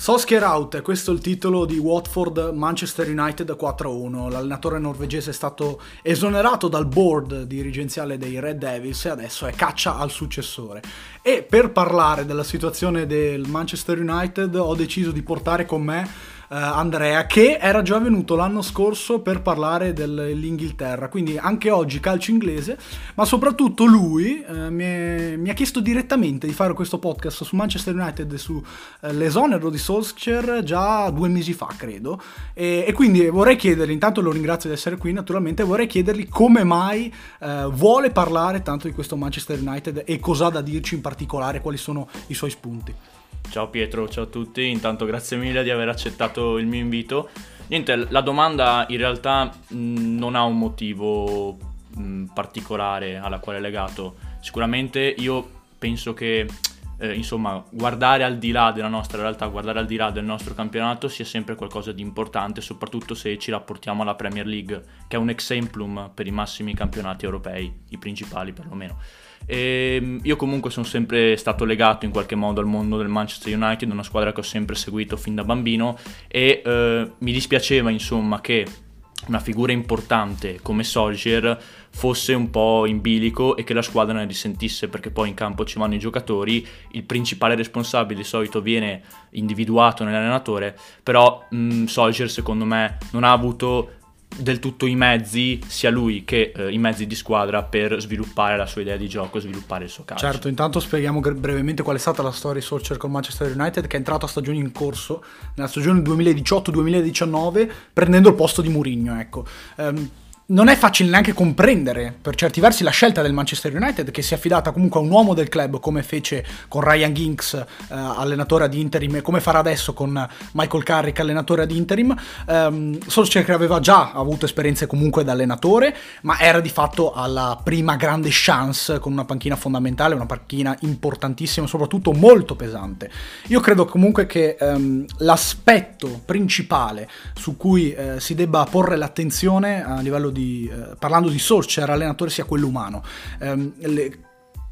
Solskjaer out, questo è il titolo di Watford Manchester United 4-1. L'allenatore norvegese è stato esonerato dal board dirigenziale dei Red Devils e adesso è caccia al successore. E per parlare della situazione del Manchester United ho deciso di portare con me Andrea, che era già venuto l'anno scorso per parlare dell'Inghilterra. Quindi anche oggi calcio inglese, ma soprattutto lui uh, mi, è, mi, ha chiesto direttamente di fare questo podcast su Manchester United e sull'esonero uh, di Solskjaer già due mesi fa, credo. E, e, quindi vorrei chiedergli, intanto lo ringrazio di essere qui, naturalmente, vorrei chiedergli come mai vuole parlare tanto di questo Manchester United e cosa ha da dirci in particolare, quali sono i suoi spunti. Ciao Pietro, ciao a tutti, intanto grazie mille di aver accettato il mio invito. Niente, la domanda in realtà non ha un motivo particolare alla quale è legato. Sicuramente io penso che eh, insomma, guardare al di là della nostra realtà, guardare al di là del nostro campionato sia sempre qualcosa di importante, soprattutto se ci rapportiamo alla Premier League, che è un exemplum per i massimi campionati europei, i principali perlomeno. E ehm, io comunque sono sempre stato legato in qualche modo al mondo del Manchester United, una squadra che ho sempre seguito fin da bambino e eh, mi dispiaceva insomma che una figura importante come Solskjaer fosse un po' in bilico e che la squadra ne risentisse perché poi in campo ci vanno i giocatori, il principale responsabile di solito viene individuato nell'allenatore, però mh, Solskjaer secondo me non ha avuto del tutto i mezzi, sia lui che eh, i mezzi di squadra per sviluppare la sua idea di gioco, sviluppare il suo calcio. Certo, intanto spieghiamo brevemente qual è stata la storia di Solskjaer con Manchester United che è entrato a stagione in corso, nella stagione 2018-2019, prendendo il posto di Mourinho, ecco. Um, non è facile neanche comprendere per certi versi la scelta del Manchester United che si è affidata comunque a un uomo del club come fece con Ryan Giggs, eh, allenatore ad interim, e come farà adesso con Michael Carrick, allenatore ad interim. Um, Solskjaer aveva già avuto esperienze comunque da allenatore, ma era di fatto alla prima grande chance con una panchina fondamentale, una panchina importantissima, soprattutto molto pesante. Io credo comunque che um, l'aspetto principale su cui uh, si debba porre l'attenzione a livello di di, eh, parlando di Solskjaer, allenatore sia quello umano. Um, le,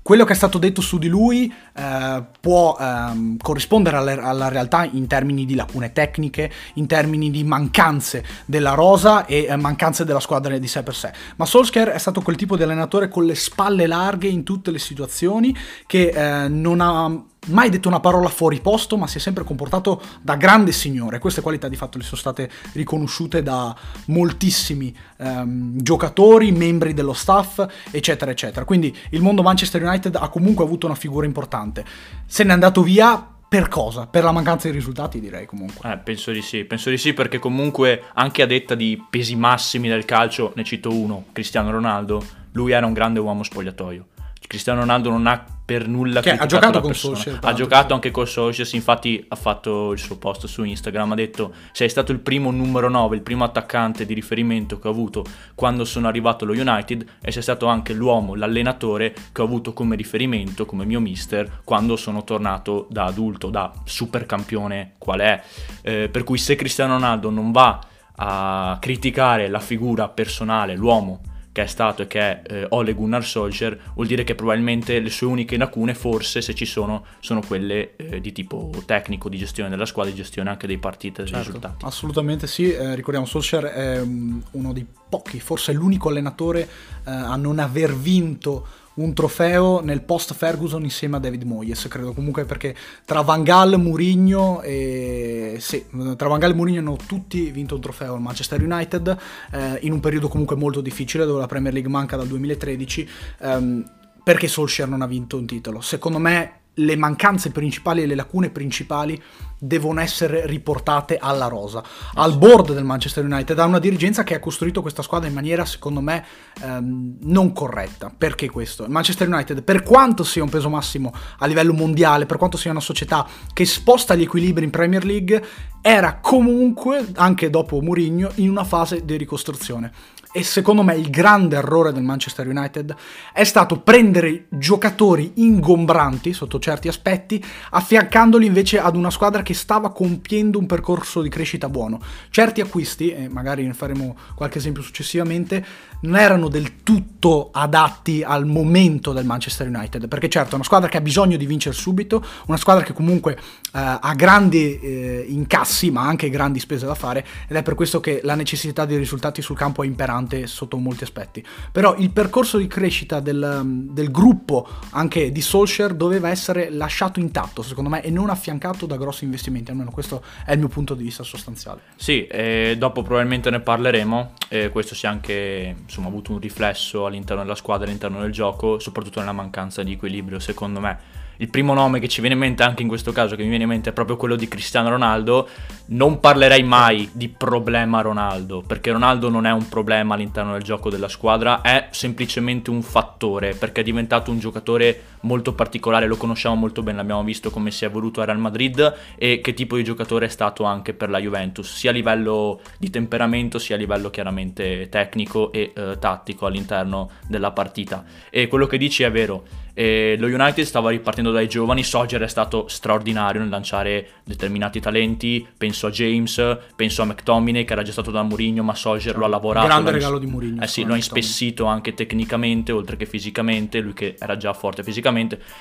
quello che è stato detto su di lui eh, può ehm, corrispondere alla, alla, realtà in termini di lacune tecniche, in termini di mancanze della rosa e eh, mancanze della squadra di sé per sé. Ma Solskjaer è stato quel tipo di allenatore con le spalle larghe in tutte le situazioni che eh, non ha mai detto una parola fuori posto, ma si è sempre comportato da grande signore. Queste qualità di fatto le sono state riconosciute da moltissimi ehm, giocatori, membri dello staff, eccetera, eccetera. Quindi il mondo Manchester United ha comunque avuto una figura importante. Se n'è andato via per cosa? Per la mancanza di risultati, direi comunque. Eh, penso di sì, penso di sì, perché comunque anche a detta di pesi massimi del calcio, ne cito uno, Cristiano Ronaldo, lui era un grande uomo spogliatoio Cristiano Ronaldo non ha per nulla che ha giocato con Solskjaer ha giocato anche con Solskjaer infatti ha fatto il suo post su Instagram ha detto sei stato il primo numero 9 il primo attaccante di riferimento che ho avuto quando sono arrivato allo United e sei stato anche l'uomo l'allenatore che ho avuto come riferimento come mio mister quando sono tornato da adulto da supercampione qual è. Eh, per cui se Cristiano Ronaldo non va a criticare la figura personale l'uomo che è stato e che è eh, Ole Gunnar Solskjaer, vuol dire che probabilmente le sue uniche lacune, forse se ci sono, sono quelle eh, di tipo tecnico, di gestione della squadra, di gestione anche dei partiti e dei certo, risultati. Assolutamente sì, eh, ricordiamo Solskjaer è um, uno dei pochi, forse l'unico allenatore eh, a non aver vinto un trofeo nel post Ferguson insieme a David Moyes, credo comunque perché tra Van Gaal, Mourinho e sì, tra Van Gaal e Mourinho hanno tutti vinto un trofeo al Manchester United eh, in un periodo comunque molto difficile dove la Premier League manca dal 2013 ehm, perché Solskjaer non ha vinto un titolo. Secondo me le mancanze principali e le lacune principali devono essere riportate alla rosa, al board del Manchester United, a una dirigenza che ha costruito questa squadra in maniera, secondo me, ehm, non corretta. Perché questo? Il Manchester United, per quanto sia un peso massimo a livello mondiale, per quanto sia una società che sposta gli equilibri in Premier League, era comunque, anche dopo Mourinho, in una fase di ricostruzione e secondo me il grande errore del Manchester United è stato prendere giocatori ingombranti sotto certi aspetti, affiancandoli invece ad una squadra che stava compiendo un percorso di crescita buono. Certi acquisti, e magari ne faremo qualche esempio successivamente, non erano del tutto adatti al momento del Manchester United, perché certo è una squadra che ha bisogno di vincere subito, una squadra che comunque eh, ha grandi eh, incassi ma anche grandi spese da fare ed è per questo che la necessità di risultati sul campo è imperante sotto molti aspetti. Però il percorso di crescita del, del gruppo, anche di Solskjaer, doveva essere lasciato intatto, secondo me, e non affiancato da grossi investimenti. Almeno questo è il mio punto di vista sostanziale. Sì, e dopo probabilmente ne parleremo. Questo si è anche insomma, avuto un riflesso all'interno della squadra, all'interno del gioco, soprattutto nella mancanza di equilibrio, secondo me. Il primo nome che ci viene in mente anche in questo caso, che mi viene in mente è proprio quello di Cristiano Ronaldo, non parlerei mai di problema Ronaldo, perché Ronaldo non è un problema all'interno del gioco della squadra, è semplicemente un fattore, perché è diventato un giocatore molto particolare, lo conosciamo molto bene, abbiamo visto come si è evoluto a Real Madrid e che tipo di giocatore è stato anche per la Juventus, sia a livello di temperamento, sia a livello chiaramente tecnico e eh, tattico all'interno della partita. E quello che dici è vero e lo United stava ripartendo dai giovani, Sogger è stato straordinario nel lanciare determinati talenti, penso a James, penso a McTominay che era già stato da Mourinho, ma Sogger lo ha lavorato. Grande regalo di Mourinho. Eh sì, lo ha ispessito anche tecnicamente, oltre che fisicamente, lui che era già forte fisicamente,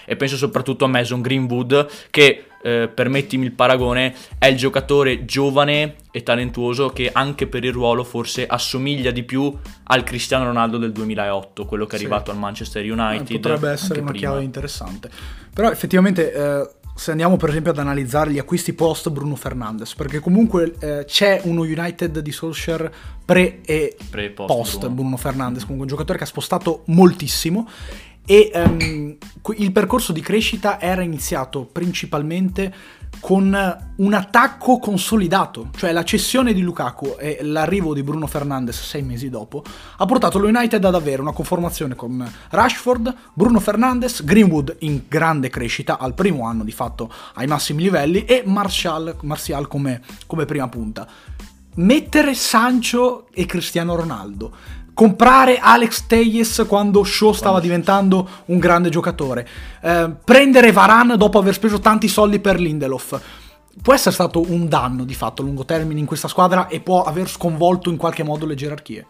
e penso soprattutto a Mason Greenwood che eh, permettimi il paragone, è il giocatore giovane e talentuoso che anche per il ruolo forse assomiglia di più al Cristiano Ronaldo del 2008, quello che è arrivato al Manchester United. Eh, potrebbe essere una prima. chiave interessante. Però effettivamente... Eh, se andiamo per esempio ad analizzare gli acquisti post Bruno Fernandes, perché comunque eh, c'è uno United di Solskjaer pre e pre post, post Bruno. Bruno Fernandes, comunque un giocatore che ha spostato moltissimo e um, il percorso di crescita era iniziato principalmente con un attacco consolidato, cioè la cessione di Lukaku e l'arrivo di Bruno Fernandes sei mesi dopo ha portato lo United ad avere una conformazione con Rashford, Bruno Fernandes, Greenwood in grande crescita al primo anno di fatto ai massimi livelli e Martial, Martial come, come prima punta. Mettere Sancho e Cristiano Ronaldo comprare Alex Teyes quando Shaw stava diventando un grande giocatore, eh, prendere Varan dopo aver speso tanti soldi per Lindelof. Può essere stato un danno di fatto a lungo termine in questa squadra e può aver sconvolto in qualche modo le gerarchie.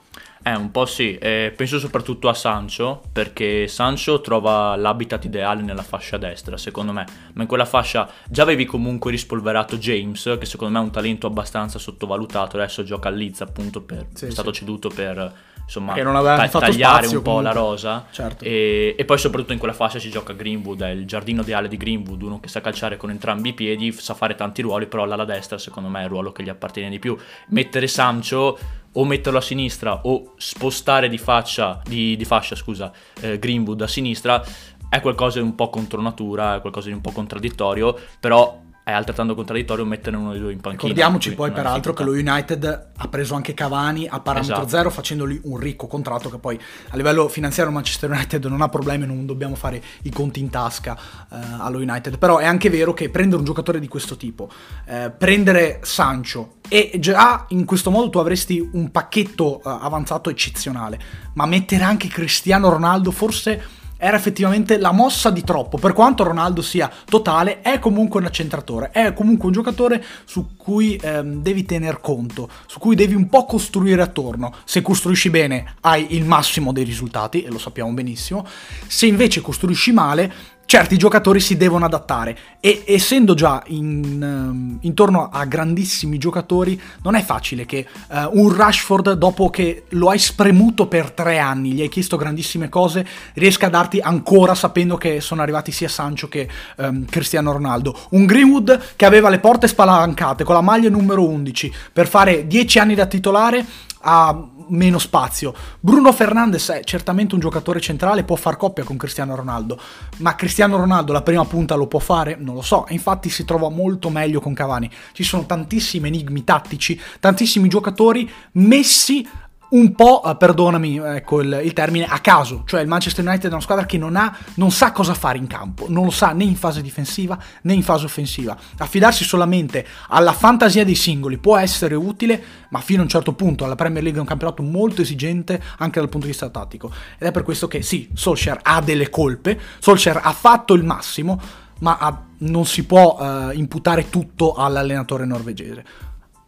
Eh, un po' sì, eh, penso soprattutto a Sancho, perché Sancho trova l'habitat ideale nella fascia destra, secondo me, ma in quella fascia già avevi comunque rispolverato James, che secondo me è un talento abbastanza sottovalutato, adesso gioca a Leeds appunto, per, sì, è stato sì. ceduto per insomma, che non aveva ta- tagliare un po' comunque. la rosa. Certo. E, e, poi soprattutto in quella fascia si gioca Greenwood, è il giardino ideale di Greenwood, uno che sa calciare con entrambi i piedi, sa fare tanti ruoli, però l'ala destra secondo me è il ruolo che gli appartiene di più. Mettere Sancho o metterlo a sinistra o spostare di, faccia, di, di fascia scusa, eh, Greenwood a sinistra è qualcosa di un po' contro natura, è qualcosa di un po' contraddittorio, però è altrettanto contraddittorio mettere uno dei due in panchina. Ricordiamoci poi peraltro che lo United ha preso anche Cavani a parametro esatto. zero facendogli un ricco contratto che poi a livello finanziario Manchester United non ha problemi, non dobbiamo fare i conti in tasca eh, allo United, però è anche vero che prendere un giocatore di questo tipo, eh, prendere Sancho e già in questo modo tu avresti un pacchetto eh, avanzato eccezionale, ma mettere anche Cristiano Ronaldo forse era effettivamente la mossa di troppo. Per quanto Ronaldo sia totale, è comunque un accentratore, è comunque un giocatore su cui ehm, devi tener conto, su cui devi un po' costruire attorno. Se costruisci bene hai il massimo dei risultati, e lo sappiamo benissimo. Se invece costruisci male, certi giocatori si devono adattare e essendo già in, um, intorno a grandissimi giocatori non è facile che uh, un Rashford dopo che lo hai spremuto per tre anni, gli hai chiesto grandissime cose, riesca a darti ancora sapendo che sono arrivati sia Sancho che um, Cristiano Ronaldo. Un Greenwood che aveva le porte spalancate con la maglia numero 11 per fare dieci anni da titolare ha meno spazio. Bruno Fernandes è certamente un giocatore centrale, può far coppia con Cristiano Ronaldo, ma Cristiano Ronaldo la prima punta lo può fare? Non lo so, infatti si trova molto meglio con Cavani. Ci sono tantissimi enigmi tattici, tantissimi giocatori messi un po', eh, perdonami ecco il, il, termine, a caso. Cioè il Manchester United è una squadra che non, ha, non sa cosa fare in campo, non lo sa né in fase difensiva né in fase offensiva. Affidarsi solamente alla fantasia dei singoli può essere utile, ma fino a un certo punto la Premier League è un campionato molto esigente anche dal punto di vista tattico. Ed è per questo che sì, Solskjaer ha delle colpe, Solskjaer ha fatto il massimo, ma ha, non si può uh, imputare tutto all'allenatore norvegese.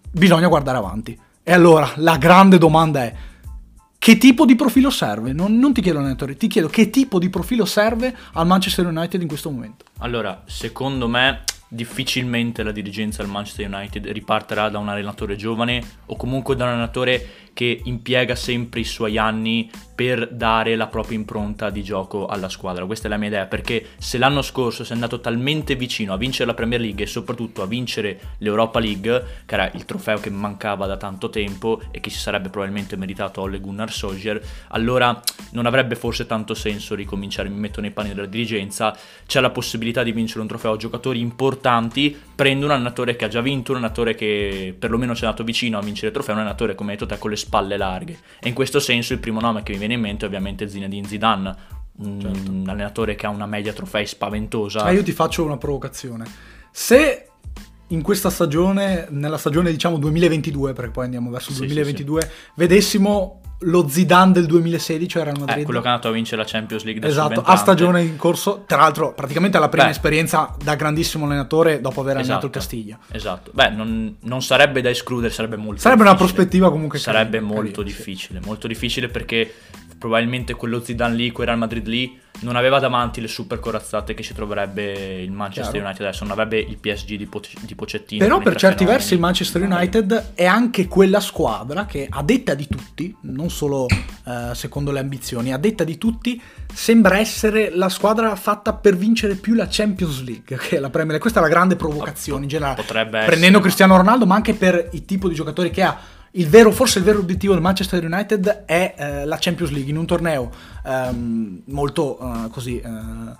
Bisogna guardare avanti. E allora la grande domanda è: che tipo di profilo serve? Non, non ti chiedo allenatore, ti chiedo che tipo di profilo serve al Manchester United in questo momento. Allora, secondo me difficilmente la dirigenza del Manchester United riparterà da un allenatore giovane o comunque da un allenatore che impiega sempre i suoi anni per dare la propria impronta di gioco alla squadra. Questa è la mia idea, perché se l'anno scorso è andato talmente vicino a vincere la Premier League e soprattutto a vincere l'Europa League, che era il trofeo che mancava da tanto tempo e che si sarebbe probabilmente meritato Ole Gunnar Solskjaer, allora non avrebbe forse tanto senso ricominciare, mi metto nei panni della dirigenza, c'è la possibilità di vincere un trofeo a giocatori importanti, prendo un allenatore che ha già vinto, un allenatore che perlomeno ci è andato vicino a vincere il trofeo, un allenatore come hai detto te con le spalle larghe. E in questo senso il primo nome che mi viene in mente è ovviamente Zinedine Zidane, un, certo. allenatore che ha una media trofei spaventosa. Ah, io ti faccio una provocazione. Se in questa stagione, nella stagione diciamo 2022, perché poi andiamo verso il sì, 2022, sì, sì. vedessimo lo Zidane del 2016 era il Madrid. Eh, quello che è andato a vincere la Champions League da Esatto, a stagione in corso, tra l'altro praticamente la prima Beh. esperienza da grandissimo allenatore dopo aver esatto, allenato il Castiglia. Esatto, beh non, non, sarebbe da escludere, sarebbe molto Sarebbe difficile. una prospettiva comunque Sarebbe carino, molto carino, difficile, sì. molto difficile perché probabilmente quello Zidane lì, quel Real Madrid lì, non aveva davanti le super corazzate che ci troverebbe il Manchester Chiaro. United adesso, non avrebbe il PSG di, po- di Pocettino. Però per certi fenomeni. versi il Manchester United è anche quella squadra che a detta di tutti, non solo eh, secondo le ambizioni, a detta di tutti sembra essere la squadra fatta per vincere più la Champions League che la Premier League. Questa è la grande provocazione in generale. Potrebbe Prendendo essere, Cristiano Ronaldo, ma anche per il tipo di giocatori che ha il vero, forse il vero obiettivo del Manchester United è eh, la Champions League in un torneo ehm, molto uh, così uh,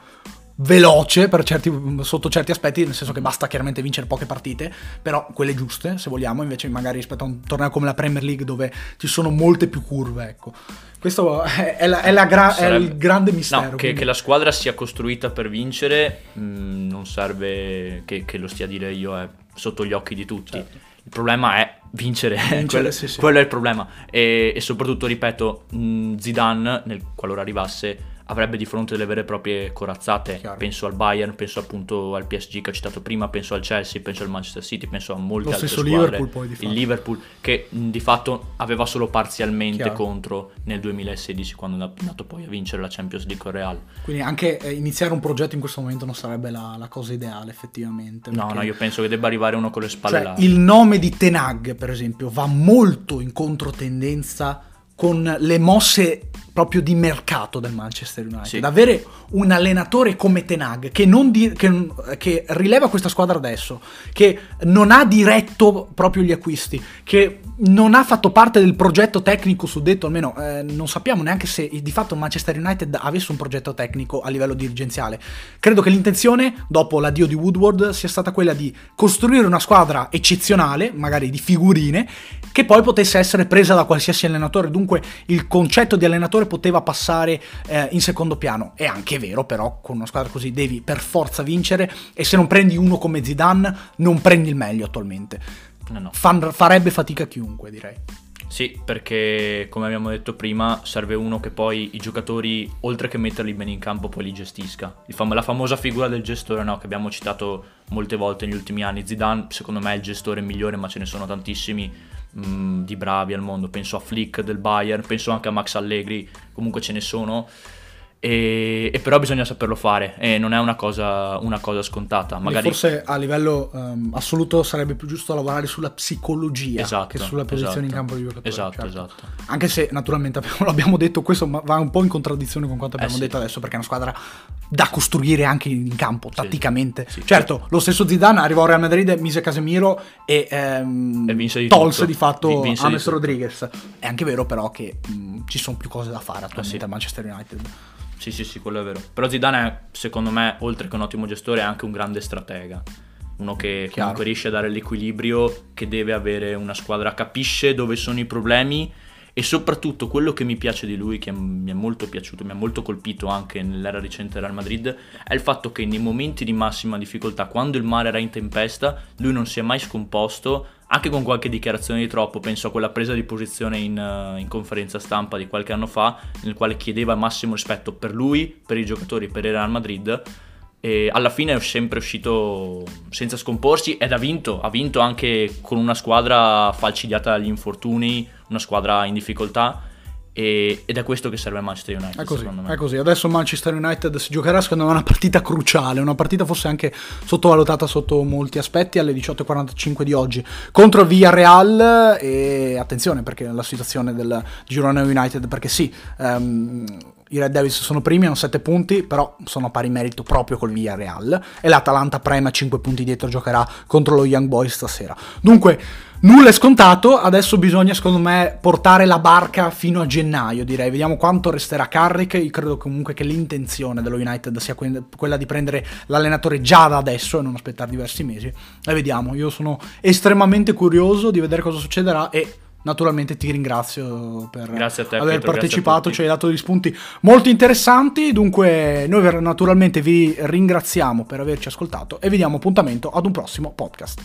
veloce certi, sotto certi aspetti, nel senso che basta chiaramente vincere poche partite, però quelle giuste, se vogliamo, invece magari rispetto a un torneo come la Premier League dove ci sono molte più curve, ecco. Questo è, la, è, la gra- Sarebbe... è il grande mistero. No, che, che, la squadra sia costruita per vincere mh, mm, non serve che, che, lo stia a dire io, è sotto gli occhi di tutti. Certo. Il problema è vincere, vincere quello, sì, sì. quello, è il problema. E, e soprattutto, ripeto, mh, Zidane, nel, qualora arrivasse, avrebbe di fronte delle vere e proprie corazzate. Chiaro. Penso al Bayern, penso appunto al PSG che ho citato prima, penso al Chelsea, penso al Manchester City, penso a molte Lo altre squadre. Liverpool poi di fatto. Il Liverpool che di fatto aveva solo parzialmente Chiaro. contro nel 2016 quando è andato poi a vincere la Champions League con Real. Quindi anche eh, iniziare un progetto in questo momento non sarebbe la, la cosa ideale effettivamente. No, no, io penso che debba arrivare uno con le spalle cioè, larghe. Il nome di Tenag per esempio va molto in controtendenza con le mosse proprio di mercato del Manchester United. Sì. Avere un allenatore come Tenag che, di, che, che, rileva questa squadra adesso, che non ha diretto proprio gli acquisti, che non ha fatto parte del progetto tecnico suddetto, almeno eh, non sappiamo neanche se di fatto Manchester United avesse un progetto tecnico a livello dirigenziale. Credo che l'intenzione, dopo l'addio di Woodward, sia stata quella di costruire una squadra eccezionale, magari di figurine, che poi potesse essere presa da qualsiasi allenatore. Dunque il concetto di allenatore poteva passare eh, in secondo piano. È anche vero, però, con una squadra così devi per forza vincere e se non prendi uno come Zidane, non prendi il meglio attualmente. No, no. Fan, farebbe fatica chiunque, direi. Sì, perché come abbiamo detto prima, serve uno che poi i giocatori, oltre che metterli bene in campo, poi li gestisca. Fam- la famosa figura del gestore, no, che abbiamo citato molte volte negli ultimi anni. Zidane, secondo me, è il gestore migliore, ma ce ne sono tantissimi mh, di bravi al mondo. Penso a Flick del Bayern, penso anche a Max Allegri, comunque ce ne sono. E, e, però bisogna saperlo fare e non è una cosa, una cosa scontata. Magari... Forse a livello um, assoluto sarebbe più giusto lavorare sulla psicologia esatto, che sulla posizione esatto, in campo di giocatore. Esatto, certo. esatto. Anche se naturalmente abbiamo, l'abbiamo detto, questo va un po' in contraddizione con quanto abbiamo eh, detto sì. adesso perché è una squadra da costruire anche in campo, sì, tatticamente. Sì, certo, lo stesso Zidane arrivò al Real Madrid, mise Casemiro e, ehm, e di tolse tutto. di fatto James Rodriguez. È anche vero però che mh, ci sono più cose da fare attualmente a Manchester United. Sì, sì, sì, quello è vero. Però Zidane, è, secondo me, oltre che un ottimo gestore, è anche un grande stratega. Uno che Chiaro. comunque riesce a dare l'equilibrio che deve avere una squadra, capisce dove sono i problemi e soprattutto quello che mi piace di lui, che mi è molto piaciuto, mi ha molto colpito anche nell'era recente Real Madrid, è il fatto che nei momenti di massima difficoltà, quando il mare era in tempesta, lui non si è mai scomposto, anche con qualche dichiarazione di troppo, penso a quella presa di posizione in, uh, in, conferenza stampa di qualche anno fa, nel quale chiedeva massimo rispetto per lui, per i giocatori, per il Real Madrid. E alla fine è sempre uscito senza scomporsi ed ha vinto, ha vinto anche con una squadra falcidiata dagli infortuni, una squadra in difficoltà ed è questo che serve a Manchester United. È così, è così. Adesso Manchester United si giocherà secondo me una partita cruciale, una partita forse anche sottovalutata sotto molti aspetti alle 18.45 di oggi contro il Villarreal e attenzione perché la situazione del Girona United perché sì, um, i Red Devils sono primi, hanno 7 punti, però sono a pari merito proprio col Villarreal e l'Atalanta prema 5 punti dietro, giocherà contro lo Young Boys stasera. Dunque, nulla è scontato, adesso bisogna secondo me portare la barca fino a gennaio, direi, vediamo quanto resterà carica, io credo comunque che l'intenzione dello United sia quella di prendere l'allenatore già da adesso e non aspettare diversi mesi. E vediamo, io sono estremamente curioso di vedere cosa succederà e naturalmente ti ringrazio per te, aver Pietro, partecipato, ci hai dato degli spunti molto interessanti, dunque noi naturalmente vi ringraziamo per averci ascoltato e vi diamo appuntamento ad un prossimo podcast.